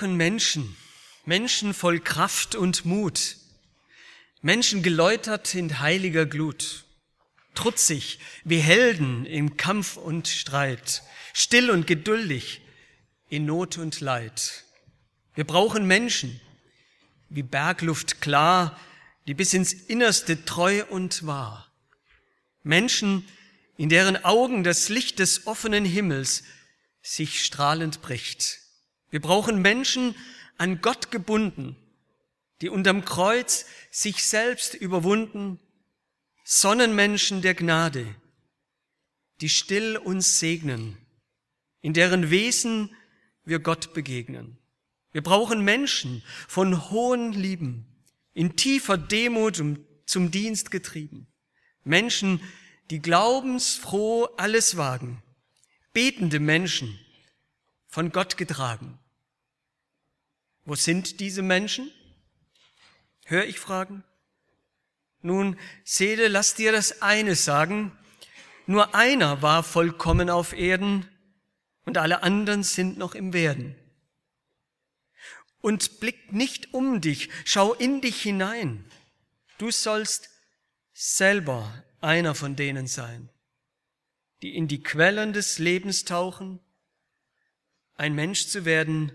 Brauchen Menschen, Menschen voll Kraft und Mut, Menschen geläutert in heiliger Glut, trutzig wie Helden im Kampf und Streit, still und geduldig in Not und Leid. Wir brauchen Menschen wie Bergluft klar, die bis ins Innerste treu und wahr. Menschen, in deren Augen das Licht des offenen Himmels sich strahlend bricht wir brauchen Menschen an Gott gebunden, die unterm Kreuz sich selbst überwunden, Sonnenmenschen der Gnade, die still uns segnen, in deren Wesen wir Gott begegnen. Wir brauchen Menschen von hohen Lieben, in tiefer Demut zum Dienst getrieben. Menschen, die glaubensfroh alles wagen. Betende Menschen, von Gott getragen. Wo sind diese Menschen? Hör ich fragen? Nun, Seele, lass dir das eine sagen. Nur einer war vollkommen auf Erden und alle anderen sind noch im Werden. Und blick nicht um dich, schau in dich hinein. Du sollst selber einer von denen sein, die in die Quellen des Lebens tauchen ein Mensch zu werden,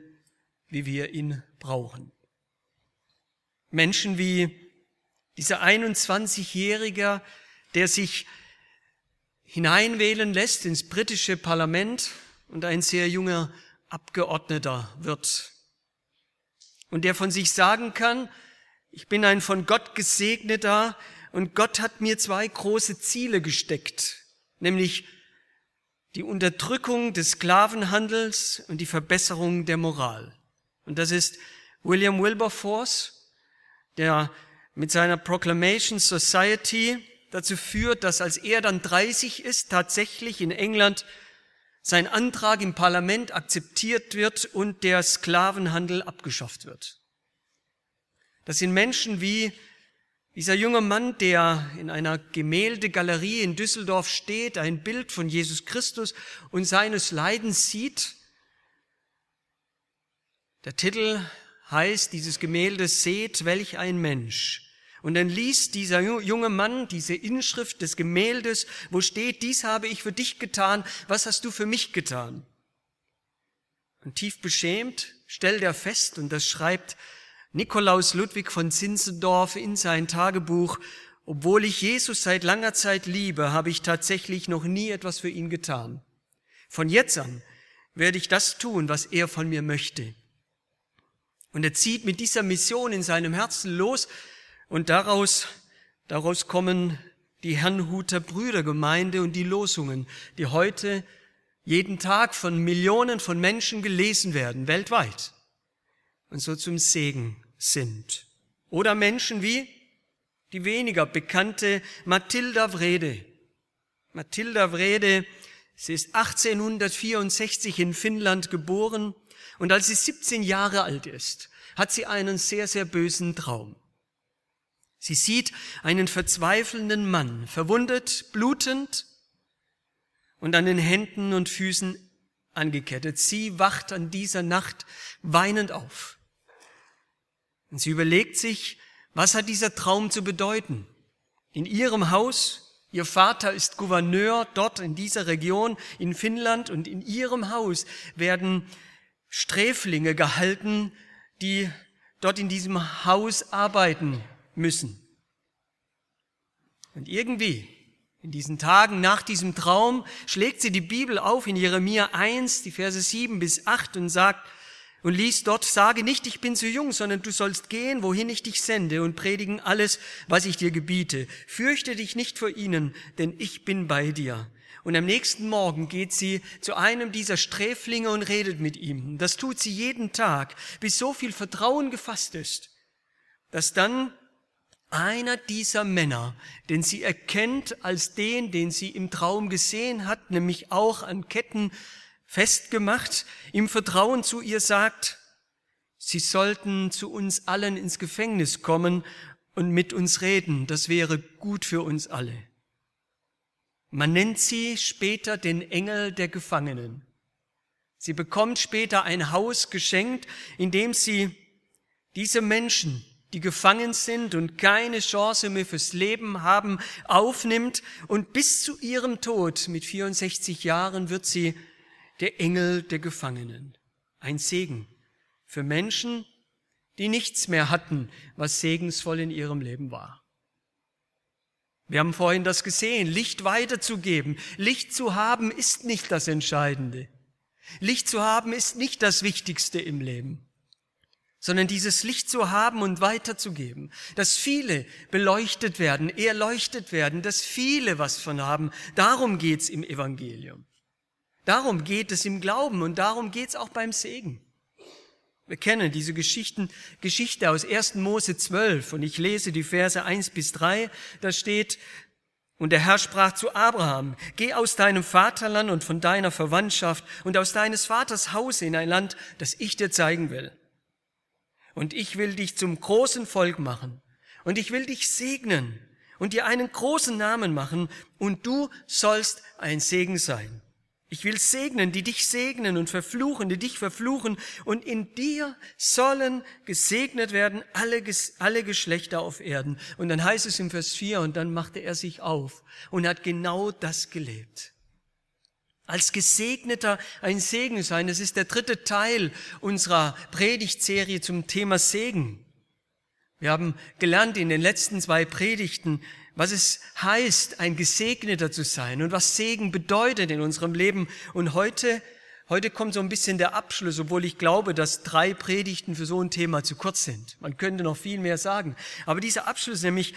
wie wir ihn brauchen. Menschen wie dieser 21-Jährige, der sich hineinwählen lässt ins britische Parlament und ein sehr junger Abgeordneter wird. Und der von sich sagen kann, ich bin ein von Gott gesegneter und Gott hat mir zwei große Ziele gesteckt, nämlich die Unterdrückung des Sklavenhandels und die Verbesserung der Moral. Und das ist William Wilberforce, der mit seiner Proclamation Society dazu führt, dass als er dann 30 ist, tatsächlich in England sein Antrag im Parlament akzeptiert wird und der Sklavenhandel abgeschafft wird. Das sind Menschen wie dieser junge Mann, der in einer Gemäldegalerie in Düsseldorf steht, ein Bild von Jesus Christus und seines Leidens sieht. Der Titel heißt dieses Gemälde, Seht, welch ein Mensch. Und dann liest dieser junge Mann diese Inschrift des Gemäldes, wo steht, dies habe ich für dich getan, was hast du für mich getan? Und tief beschämt stellt er fest, und das schreibt Nikolaus Ludwig von Zinzendorf in sein Tagebuch, obwohl ich Jesus seit langer Zeit liebe, habe ich tatsächlich noch nie etwas für ihn getan. Von jetzt an werde ich das tun, was er von mir möchte. Und er zieht mit dieser Mission in seinem Herzen los und daraus, daraus kommen die Herrnhuter Brüdergemeinde und die Losungen, die heute jeden Tag von Millionen von Menschen gelesen werden, weltweit. Und so zum Segen sind. Oder Menschen wie die weniger bekannte Mathilda Wrede. Mathilda Wrede, sie ist 1864 in Finnland geboren und als sie 17 Jahre alt ist, hat sie einen sehr, sehr bösen Traum. Sie sieht einen verzweifelnden Mann, verwundet, blutend und an den Händen und Füßen angekettet. Sie wacht an dieser Nacht weinend auf. Und sie überlegt sich, was hat dieser Traum zu bedeuten? In ihrem Haus, ihr Vater ist Gouverneur dort in dieser Region in Finnland und in ihrem Haus werden Sträflinge gehalten, die dort in diesem Haus arbeiten müssen. Und irgendwie in diesen Tagen nach diesem Traum schlägt sie die Bibel auf in Jeremia 1, die Verse 7 bis 8 und sagt, und liest dort, sage nicht, ich bin zu jung, sondern du sollst gehen, wohin ich dich sende und predigen alles, was ich dir gebiete. Fürchte dich nicht vor ihnen, denn ich bin bei dir. Und am nächsten Morgen geht sie zu einem dieser Sträflinge und redet mit ihm. Das tut sie jeden Tag, bis so viel Vertrauen gefasst ist, dass dann einer dieser Männer, den sie erkennt als den, den sie im Traum gesehen hat, nämlich auch an Ketten festgemacht, im Vertrauen zu ihr sagt, sie sollten zu uns allen ins Gefängnis kommen und mit uns reden, das wäre gut für uns alle. Man nennt sie später den Engel der Gefangenen. Sie bekommt später ein Haus geschenkt, in dem sie diese Menschen, die gefangen sind und keine Chance mehr fürs Leben haben, aufnimmt und bis zu ihrem Tod mit 64 Jahren wird sie der Engel der Gefangenen. Ein Segen für Menschen, die nichts mehr hatten, was segensvoll in ihrem Leben war. Wir haben vorhin das gesehen, Licht weiterzugeben. Licht zu haben ist nicht das Entscheidende. Licht zu haben ist nicht das Wichtigste im Leben, sondern dieses Licht zu haben und weiterzugeben, dass viele beleuchtet werden, erleuchtet werden, dass viele was von haben. Darum geht's im Evangelium. Darum geht es im Glauben und darum geht's auch beim Segen. Wir kennen diese Geschichten, Geschichte aus 1. Mose 12 und ich lese die Verse 1 bis 3. Da steht, und der Herr sprach zu Abraham, geh aus deinem Vaterland und von deiner Verwandtschaft und aus deines Vaters Haus in ein Land, das ich dir zeigen will. Und ich will dich zum großen Volk machen und ich will dich segnen und dir einen großen Namen machen und du sollst ein Segen sein. Ich will segnen, die dich segnen und verfluchen, die dich verfluchen. Und in dir sollen gesegnet werden alle, alle Geschlechter auf Erden. Und dann heißt es im Vers 4, und dann machte er sich auf und hat genau das gelebt. Als Gesegneter ein Segen sein. Das ist der dritte Teil unserer Predigtserie zum Thema Segen. Wir haben gelernt in den letzten zwei Predigten, was es heißt, ein Gesegneter zu sein und was Segen bedeutet in unserem Leben. Und heute, heute kommt so ein bisschen der Abschluss, obwohl ich glaube, dass drei Predigten für so ein Thema zu kurz sind. Man könnte noch viel mehr sagen. Aber dieser Abschluss nämlich,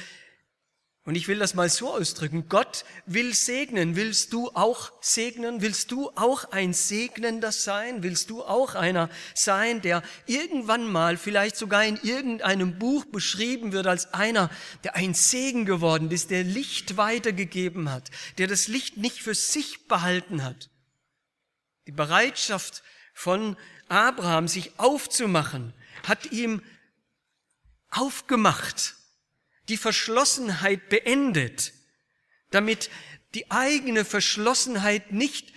und ich will das mal so ausdrücken. Gott will segnen. Willst du auch segnen? Willst du auch ein Segnender sein? Willst du auch einer sein, der irgendwann mal vielleicht sogar in irgendeinem Buch beschrieben wird als einer, der ein Segen geworden ist, der Licht weitergegeben hat, der das Licht nicht für sich behalten hat? Die Bereitschaft von Abraham, sich aufzumachen, hat ihm aufgemacht die Verschlossenheit beendet, damit die eigene Verschlossenheit nicht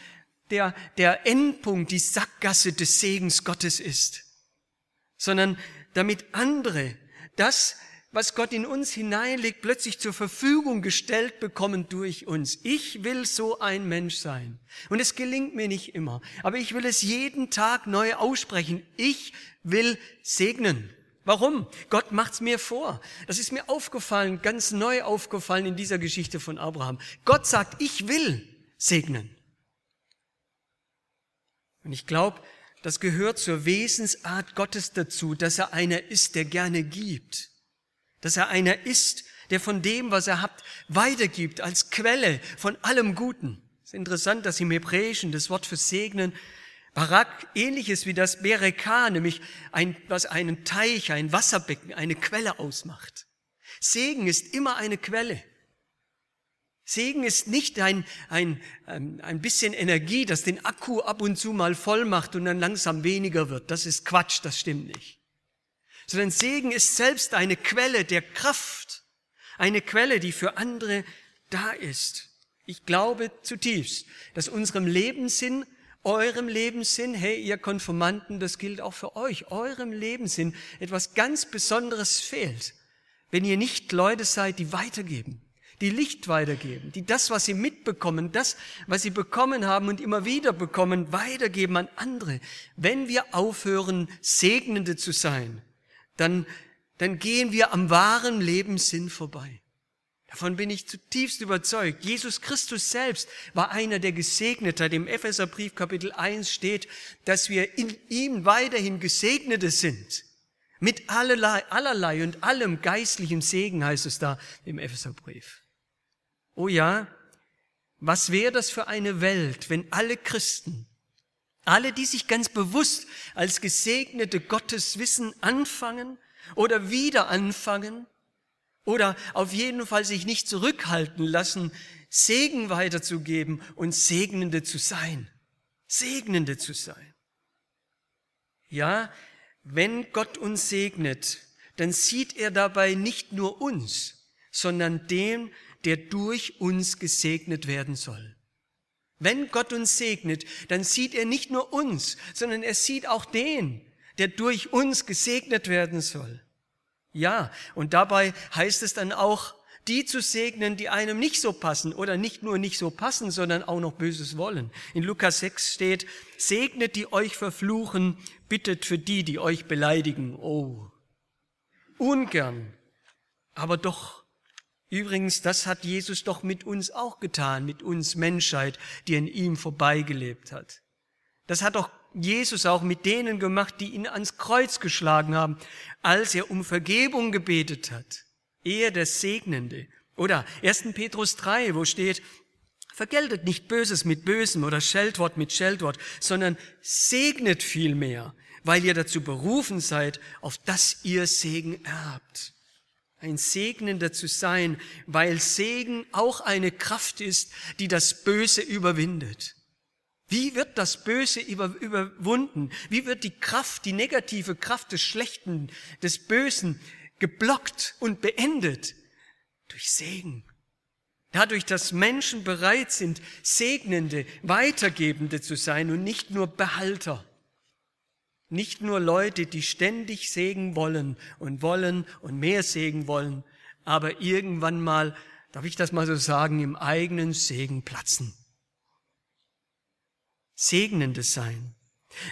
der, der Endpunkt, die Sackgasse des Segens Gottes ist, sondern damit andere das, was Gott in uns hineinlegt, plötzlich zur Verfügung gestellt bekommen durch uns. Ich will so ein Mensch sein. Und es gelingt mir nicht immer, aber ich will es jeden Tag neu aussprechen. Ich will segnen. Warum? Gott macht's mir vor. Das ist mir aufgefallen, ganz neu aufgefallen in dieser Geschichte von Abraham. Gott sagt, ich will segnen. Und ich glaube, das gehört zur Wesensart Gottes dazu, dass er einer ist, der gerne gibt. Dass er einer ist, der von dem, was er hat, weitergibt als Quelle von allem Guten. Es ist interessant, dass im Hebräischen das Wort für segnen Barak ähnliches wie das Bereka, nämlich ein, was einen Teich, ein Wasserbecken, eine Quelle ausmacht. Segen ist immer eine Quelle. Segen ist nicht ein, ein, ähm, ein bisschen Energie, das den Akku ab und zu mal voll macht und dann langsam weniger wird. Das ist Quatsch, das stimmt nicht. Sondern Segen ist selbst eine Quelle der Kraft, eine Quelle, die für andere da ist. Ich glaube zutiefst, dass unserem Lebenssinn eurem Lebenssinn, hey, ihr Konformanten, das gilt auch für euch, eurem Lebenssinn etwas ganz Besonderes fehlt, wenn ihr nicht Leute seid, die weitergeben, die Licht weitergeben, die das, was sie mitbekommen, das, was sie bekommen haben und immer wieder bekommen, weitergeben an andere. Wenn wir aufhören, Segnende zu sein, dann, dann gehen wir am wahren Lebenssinn vorbei. Davon bin ich zutiefst überzeugt. Jesus Christus selbst war einer der Gesegneten. Im Epheserbrief Kapitel 1 steht, dass wir in ihm weiterhin Gesegnete sind. Mit allerlei, allerlei und allem geistlichen Segen heißt es da im Epheserbrief. Oh ja, Was wäre das für eine Welt, wenn alle Christen, alle, die sich ganz bewusst als Gesegnete Gottes wissen, anfangen oder wieder anfangen oder auf jeden Fall sich nicht zurückhalten lassen, Segen weiterzugeben und Segnende zu sein. Segnende zu sein. Ja, wenn Gott uns segnet, dann sieht er dabei nicht nur uns, sondern den, der durch uns gesegnet werden soll. Wenn Gott uns segnet, dann sieht er nicht nur uns, sondern er sieht auch den, der durch uns gesegnet werden soll. Ja, und dabei heißt es dann auch, die zu segnen, die einem nicht so passen oder nicht nur nicht so passen, sondern auch noch Böses wollen. In Lukas 6 steht, segnet die euch verfluchen, bittet für die, die euch beleidigen. Oh, ungern, aber doch. Übrigens, das hat Jesus doch mit uns auch getan, mit uns Menschheit, die in ihm vorbeigelebt hat. Das hat doch Jesus auch mit denen gemacht, die ihn ans Kreuz geschlagen haben, als er um Vergebung gebetet hat. Er der Segnende. Oder 1. Petrus 3, wo steht, vergeltet nicht Böses mit Bösem oder Scheldwort mit Scheldwort, sondern segnet vielmehr, weil ihr dazu berufen seid, auf dass ihr Segen erbt. Ein Segnender zu sein, weil Segen auch eine Kraft ist, die das Böse überwindet. Wie wird das Böse über, überwunden? Wie wird die Kraft, die negative Kraft des Schlechten, des Bösen geblockt und beendet? Durch Segen. Dadurch, dass Menschen bereit sind, Segnende, Weitergebende zu sein und nicht nur Behalter. Nicht nur Leute, die ständig Segen wollen und wollen und mehr Segen wollen, aber irgendwann mal, darf ich das mal so sagen, im eigenen Segen platzen. Segnendes sein.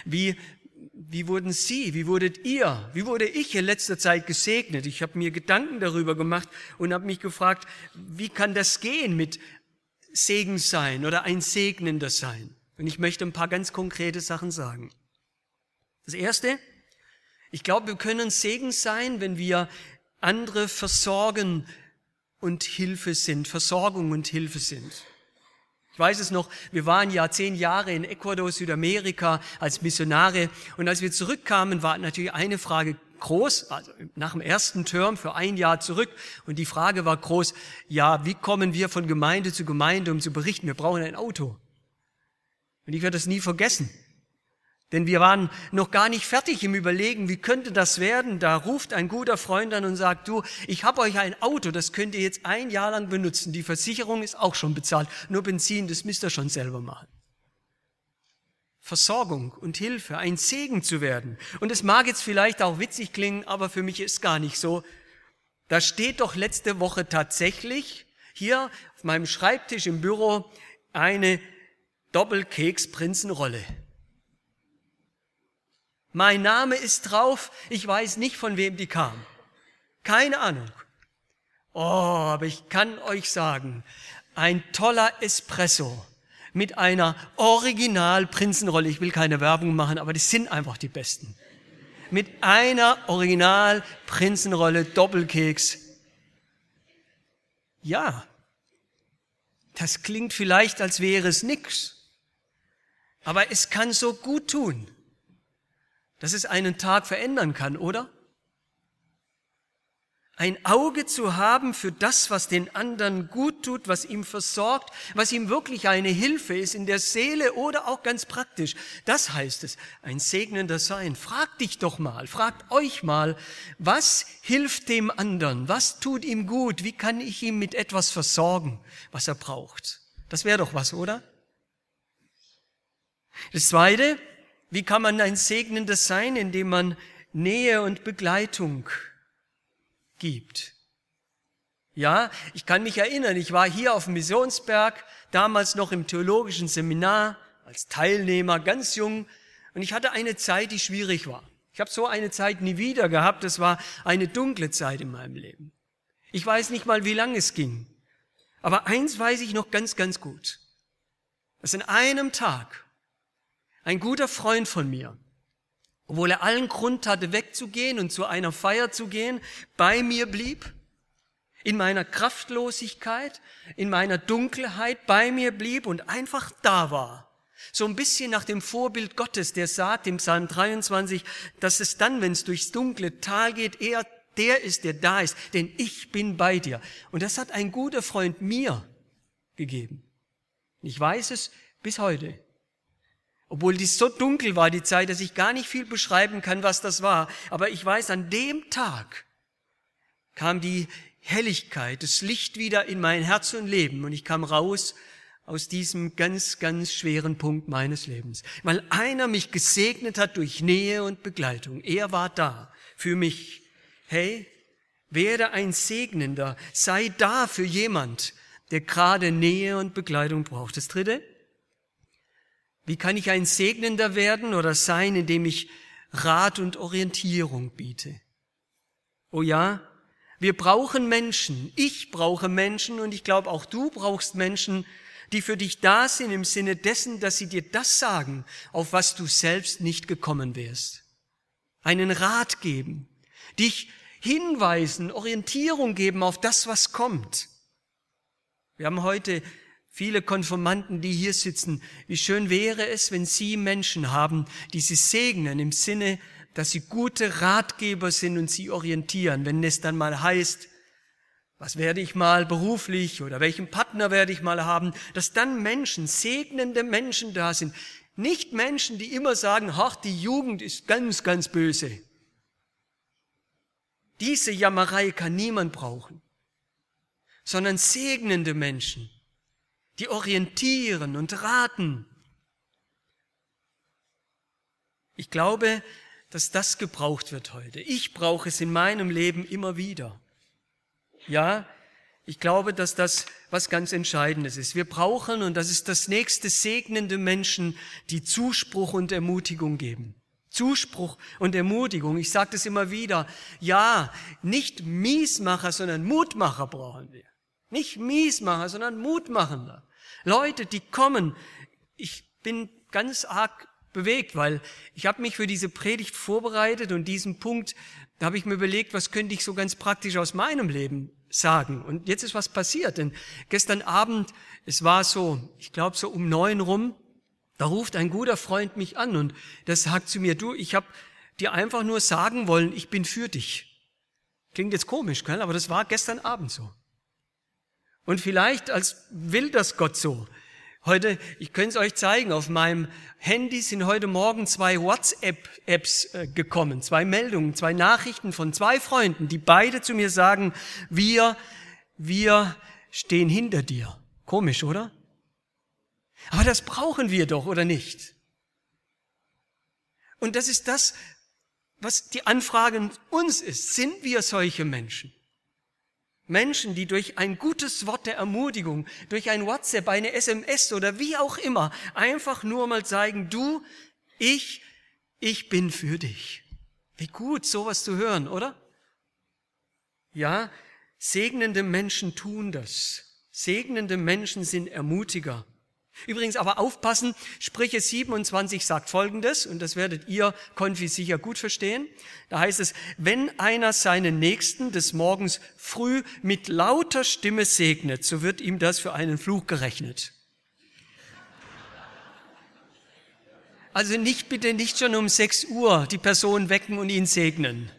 Wie, wie wurden Sie, wie wurdet ihr, wie wurde ich in letzter Zeit gesegnet? Ich habe mir Gedanken darüber gemacht und habe mich gefragt, wie kann das gehen mit Segen sein oder ein Segnender sein? Und ich möchte ein paar ganz konkrete Sachen sagen. Das Erste, ich glaube, wir können Segen sein, wenn wir andere versorgen und Hilfe sind, Versorgung und Hilfe sind. Ich weiß es noch, wir waren ja zehn Jahre in Ecuador, Südamerika als Missionare und als wir zurückkamen, war natürlich eine Frage groß, also nach dem ersten Term für ein Jahr zurück und die Frage war groß, ja, wie kommen wir von Gemeinde zu Gemeinde, um zu berichten, wir brauchen ein Auto. Und ich werde das nie vergessen. Denn wir waren noch gar nicht fertig im Überlegen, wie könnte das werden. Da ruft ein guter Freund an und sagt, du, ich habe euch ein Auto, das könnt ihr jetzt ein Jahr lang benutzen. Die Versicherung ist auch schon bezahlt. Nur Benzin, das müsst ihr schon selber machen. Versorgung und Hilfe, ein Segen zu werden. Und es mag jetzt vielleicht auch witzig klingen, aber für mich ist gar nicht so. Da steht doch letzte Woche tatsächlich hier auf meinem Schreibtisch im Büro eine Doppelkeks-Prinzenrolle. Mein Name ist drauf, ich weiß nicht, von wem die kam. Keine Ahnung. Oh, aber ich kann euch sagen, ein toller Espresso mit einer Original-Prinzenrolle. Ich will keine Werbung machen, aber die sind einfach die besten. Mit einer Original-Prinzenrolle Doppelkeks. Ja, das klingt vielleicht, als wäre es nix. Aber es kann so gut tun dass es einen Tag verändern kann, oder? Ein Auge zu haben für das, was den anderen gut tut, was ihm versorgt, was ihm wirklich eine Hilfe ist in der Seele oder auch ganz praktisch. Das heißt es, ein segnender Sein. Frag dich doch mal, fragt euch mal, was hilft dem anderen? Was tut ihm gut? Wie kann ich ihm mit etwas versorgen, was er braucht? Das wäre doch was, oder? Das zweite, wie kann man ein Segnendes sein, indem man Nähe und Begleitung gibt? Ja, ich kann mich erinnern, ich war hier auf dem Missionsberg, damals noch im theologischen Seminar, als Teilnehmer, ganz jung, und ich hatte eine Zeit, die schwierig war. Ich habe so eine Zeit nie wieder gehabt, das war eine dunkle Zeit in meinem Leben. Ich weiß nicht mal, wie lange es ging. Aber eins weiß ich noch ganz, ganz gut. Dass in einem Tag ein guter Freund von mir, obwohl er allen Grund hatte, wegzugehen und zu einer Feier zu gehen, bei mir blieb. in meiner Kraftlosigkeit, in meiner Dunkelheit bei mir blieb und einfach da war. So ein bisschen nach dem Vorbild Gottes, der sagt im Psalm 23, dass es dann, wenn es durchs dunkle Tal geht, er der ist, der da ist, denn ich bin bei dir. Und das hat ein guter Freund mir gegeben. Ich weiß es bis heute. Obwohl dies so dunkel war, die Zeit, dass ich gar nicht viel beschreiben kann, was das war. Aber ich weiß, an dem Tag kam die Helligkeit, das Licht wieder in mein Herz und Leben und ich kam raus aus diesem ganz, ganz schweren Punkt meines Lebens, weil einer mich gesegnet hat durch Nähe und Begleitung. Er war da für mich. Hey, werde ein Segnender, sei da für jemand, der gerade Nähe und Begleitung braucht. Das dritte, wie kann ich ein Segnender werden oder sein, indem ich Rat und Orientierung biete? Oh ja, wir brauchen Menschen. Ich brauche Menschen und ich glaube auch du brauchst Menschen, die für dich da sind im Sinne dessen, dass sie dir das sagen, auf was du selbst nicht gekommen wärst. Einen Rat geben, dich hinweisen, Orientierung geben auf das, was kommt. Wir haben heute viele Konformanten, die hier sitzen. Wie schön wäre es, wenn Sie Menschen haben, die Sie segnen im Sinne, dass Sie gute Ratgeber sind und Sie orientieren, wenn es dann mal heißt, was werde ich mal beruflich oder welchen Partner werde ich mal haben, dass dann Menschen, segnende Menschen da sind. Nicht Menschen, die immer sagen, ach, die Jugend ist ganz, ganz böse. Diese Jammerei kann niemand brauchen, sondern segnende Menschen, die orientieren und raten. Ich glaube, dass das gebraucht wird heute. Ich brauche es in meinem Leben immer wieder. Ja, ich glaube, dass das was ganz Entscheidendes ist. Wir brauchen, und das ist das nächste, segnende Menschen, die Zuspruch und Ermutigung geben. Zuspruch und Ermutigung. Ich sage das immer wieder. Ja, nicht Miesmacher, sondern Mutmacher brauchen wir. Nicht Miesmacher, sondern Mutmachender. Leute, die kommen. Ich bin ganz arg bewegt, weil ich habe mich für diese Predigt vorbereitet und diesen Punkt, habe ich mir überlegt, was könnte ich so ganz praktisch aus meinem Leben sagen. Und jetzt ist was passiert, denn gestern Abend, es war so, ich glaube so um neun rum, da ruft ein guter Freund mich an und der sagt zu mir, du, ich habe dir einfach nur sagen wollen, ich bin für dich. Klingt jetzt komisch, gell? aber das war gestern Abend so. Und vielleicht als will das Gott so. Heute, ich könnte es euch zeigen, auf meinem Handy sind heute Morgen zwei WhatsApp-Apps äh, gekommen, zwei Meldungen, zwei Nachrichten von zwei Freunden, die beide zu mir sagen, wir, wir stehen hinter dir. Komisch, oder? Aber das brauchen wir doch, oder nicht? Und das ist das, was die Anfrage uns ist. Sind wir solche Menschen? Menschen, die durch ein gutes Wort der Ermutigung, durch ein WhatsApp, eine SMS oder wie auch immer, einfach nur mal zeigen, du, ich, ich bin für dich. Wie gut, sowas zu hören, oder? Ja, segnende Menschen tun das. Segnende Menschen sind Ermutiger. Übrigens aber aufpassen, Sprüche 27 sagt Folgendes, und das werdet ihr Konfi sicher gut verstehen. Da heißt es, wenn einer seinen Nächsten des Morgens früh mit lauter Stimme segnet, so wird ihm das für einen Fluch gerechnet. Also nicht bitte nicht schon um 6 Uhr die Person wecken und ihn segnen.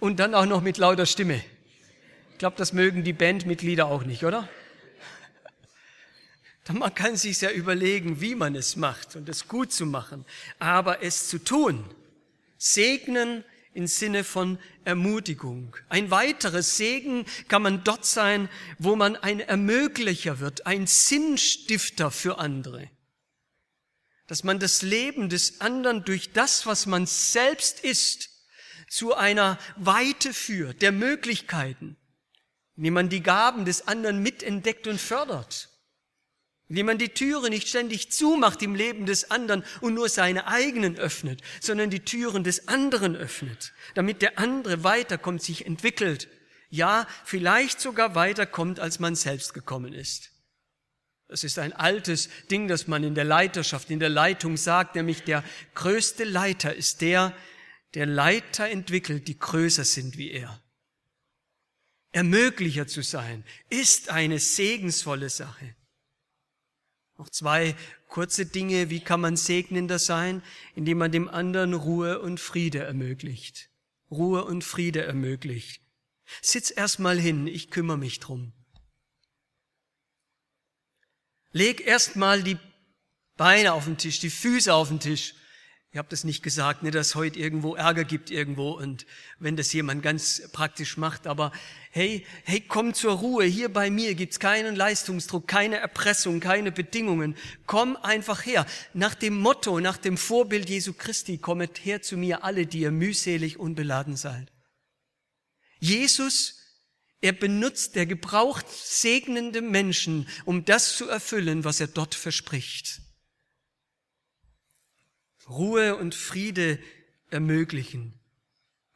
Und dann auch noch mit lauter Stimme. Ich glaube, das mögen die Bandmitglieder auch nicht, oder? Man kann sich ja überlegen, wie man es macht und es gut zu machen, aber es zu tun, segnen im Sinne von Ermutigung. Ein weiteres Segen kann man dort sein, wo man ein Ermöglicher wird, ein Sinnstifter für andere. Dass man das Leben des anderen durch das, was man selbst ist, zu einer Weite führt, der Möglichkeiten, indem man die Gaben des anderen mitentdeckt und fördert indem man die Türe nicht ständig zumacht im Leben des anderen und nur seine eigenen öffnet, sondern die Türen des anderen öffnet, damit der andere weiterkommt, sich entwickelt, ja, vielleicht sogar weiterkommt, als man selbst gekommen ist. Das ist ein altes Ding, das man in der Leiterschaft, in der Leitung sagt, nämlich der größte Leiter ist der, der Leiter entwickelt, die größer sind wie er. Ermöglicher zu sein, ist eine segensvolle Sache. Noch zwei kurze Dinge, wie kann man segnender sein, indem man dem anderen Ruhe und Friede ermöglicht. Ruhe und Friede ermöglicht. Sitz erstmal hin, ich kümmere mich drum. Leg erstmal die Beine auf den Tisch, die Füße auf den Tisch ich habe das nicht gesagt, ne, dass heute irgendwo Ärger gibt irgendwo und wenn das jemand ganz praktisch macht, aber hey, hey, komm zur Ruhe. Hier bei mir gibt's keinen Leistungsdruck, keine Erpressung, keine Bedingungen. Komm einfach her. Nach dem Motto, nach dem Vorbild Jesu Christi, kommet her zu mir alle, die ihr mühselig und beladen seid. Jesus, er benutzt, er gebraucht segnende Menschen, um das zu erfüllen, was er dort verspricht. Ruhe und Friede ermöglichen.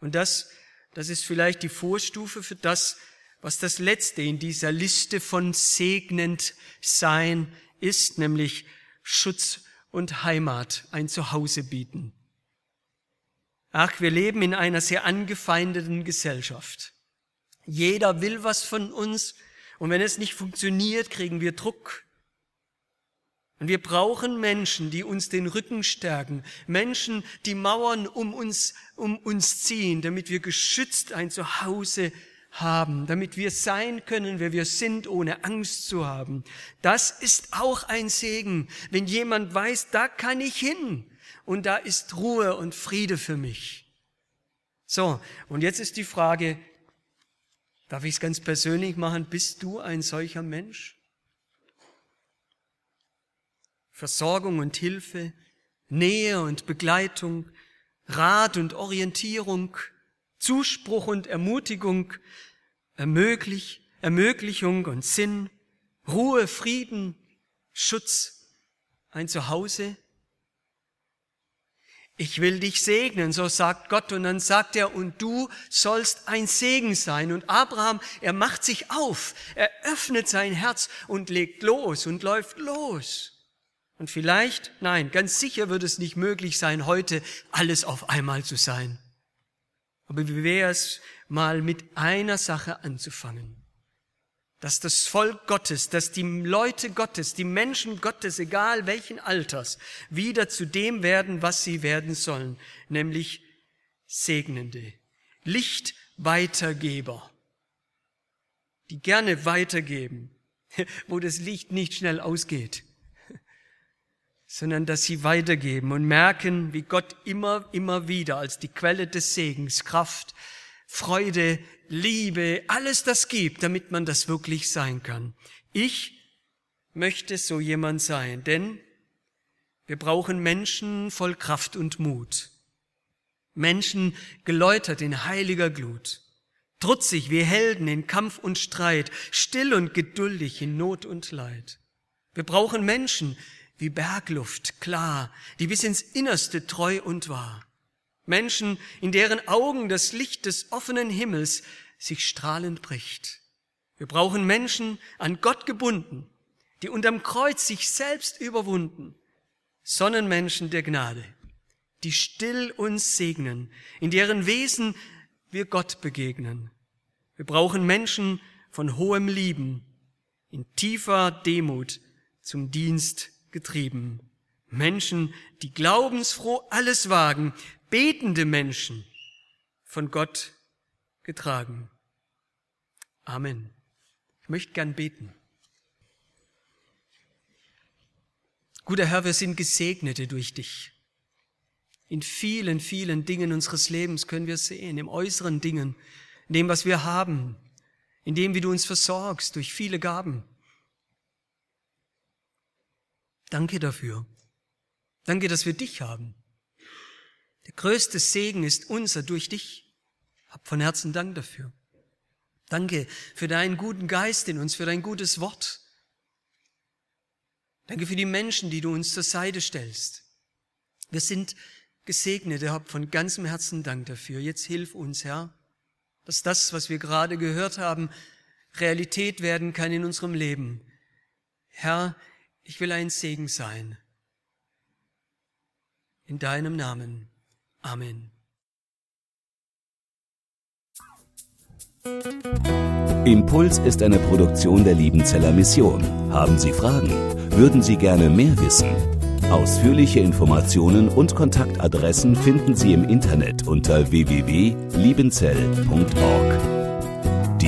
Und das, das ist vielleicht die Vorstufe für das, was das Letzte in dieser Liste von segnend sein ist, nämlich Schutz und Heimat, ein Zuhause bieten. Ach, wir leben in einer sehr angefeindeten Gesellschaft. Jeder will was von uns und wenn es nicht funktioniert, kriegen wir Druck, und wir brauchen Menschen, die uns den Rücken stärken, Menschen, die Mauern um uns, um uns ziehen, damit wir geschützt ein Zuhause haben, damit wir sein können, wer wir sind, ohne Angst zu haben. Das ist auch ein Segen, wenn jemand weiß, da kann ich hin und da ist Ruhe und Friede für mich. So, und jetzt ist die Frage, darf ich es ganz persönlich machen, bist du ein solcher Mensch? Versorgung und Hilfe, Nähe und Begleitung, Rat und Orientierung, Zuspruch und Ermutigung, Ermöglich, Ermöglichung und Sinn, Ruhe, Frieden, Schutz, ein Zuhause. Ich will dich segnen, so sagt Gott. Und dann sagt er, und du sollst ein Segen sein. Und Abraham, er macht sich auf, er öffnet sein Herz und legt los und läuft los. Und vielleicht, nein, ganz sicher wird es nicht möglich sein, heute alles auf einmal zu sein. Aber wie wäre es mal mit einer Sache anzufangen? Dass das Volk Gottes, dass die Leute Gottes, die Menschen Gottes, egal welchen Alters, wieder zu dem werden, was sie werden sollen, nämlich Segnende, Lichtweitergeber, die gerne weitergeben, wo das Licht nicht schnell ausgeht sondern dass sie weitergeben und merken, wie Gott immer, immer wieder als die Quelle des Segens, Kraft, Freude, Liebe, alles das gibt, damit man das wirklich sein kann. Ich möchte so jemand sein, denn wir brauchen Menschen voll Kraft und Mut. Menschen geläutert in heiliger Glut. Trutzig wie Helden in Kampf und Streit, still und geduldig in Not und Leid. Wir brauchen Menschen, wie Bergluft, klar, die bis ins Innerste treu und wahr. Menschen, in deren Augen das Licht des offenen Himmels sich strahlend bricht. Wir brauchen Menschen an Gott gebunden, die unterm Kreuz sich selbst überwunden. Sonnenmenschen der Gnade, die still uns segnen, in deren Wesen wir Gott begegnen. Wir brauchen Menschen von hohem Lieben, in tiefer Demut zum Dienst getrieben. Menschen, die glaubensfroh alles wagen, betende Menschen, von Gott getragen. Amen. Ich möchte gern beten. Guter Herr, wir sind Gesegnete durch dich. In vielen, vielen Dingen unseres Lebens können wir sehen, im äußeren Dingen, in dem, was wir haben, in dem, wie du uns versorgst durch viele Gaben. Danke dafür. Danke, dass wir dich haben. Der größte Segen ist unser durch dich. Hab von Herzen Dank dafür. Danke für deinen guten Geist in uns, für dein gutes Wort. Danke für die Menschen, die du uns zur Seite stellst. Wir sind gesegnet, hab von ganzem Herzen Dank dafür. Jetzt hilf uns, Herr, dass das, was wir gerade gehört haben, Realität werden kann in unserem Leben. Herr, ich will ein Segen sein. In deinem Namen. Amen. Impuls ist eine Produktion der Liebenzeller Mission. Haben Sie Fragen? Würden Sie gerne mehr wissen? Ausführliche Informationen und Kontaktadressen finden Sie im Internet unter www.liebenzell.org.